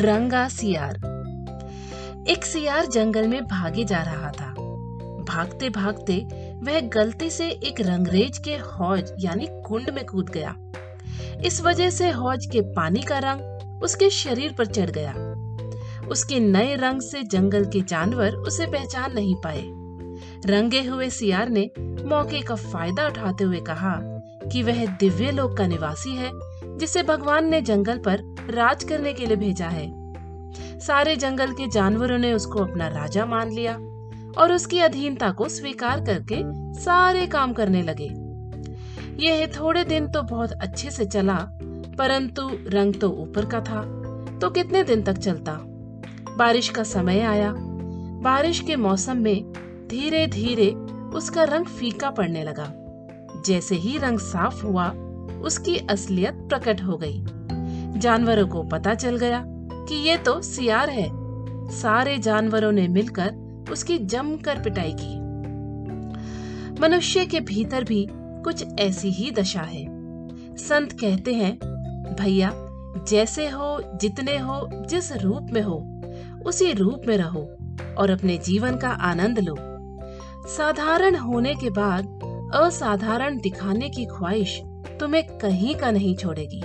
रंगा सियार। एक सियार जंगल में भागे जा रहा था। भागते भागते वह गलती से एक रंगरेज के हौज यानी कुंड में कूद गया। इस वजह से हौज के पानी का रंग उसके शरीर पर चढ़ गया। उसके नए रंग से जंगल के जानवर उसे पहचान नहीं पाए। रंगे हुए सियार ने मौके का फ़ायदा उठाते हुए कहा कि वह दिव्य लोक का निवासी है, जिसे भगवान ने जंगल पर राज करने के लिए भेजा है। सारे जंगल के जानवरों ने उसको अपना राजा मान लिया और उसकी अधीनता को स्वीकार करके सारे काम करने लगे। यह थोड़े दिन तो बहुत अच्छे से चला, परंतु रंग तो ऊपर का था तो कितने दिन तक चलता? बारिश का समय आया। बारिश के मौसम में धीरे धीरे उसका रंग फीका पड़ने लगा। जैसे ही रंग साफ़ हुआ, उसकी असलियत प्रकट हो गई। जानवरों को पता चल गया कि ये तो सियार है। सारे जानवरों ने मिलकर उसकी जमकर पिटाई की। मनुष्य के भीतर भी कुछ ऐसी ही दशा है। संत कहते हैं, भैया, जैसे हो, जितने हो, जिस रूप में हो, उसी रूप में रहो और अपने जीवन का आनंद लो। साधारण होने के बाद असाधारण दिखाने की ख्वाहिश तुम्हें कहीं का नहीं छोड़ेगी।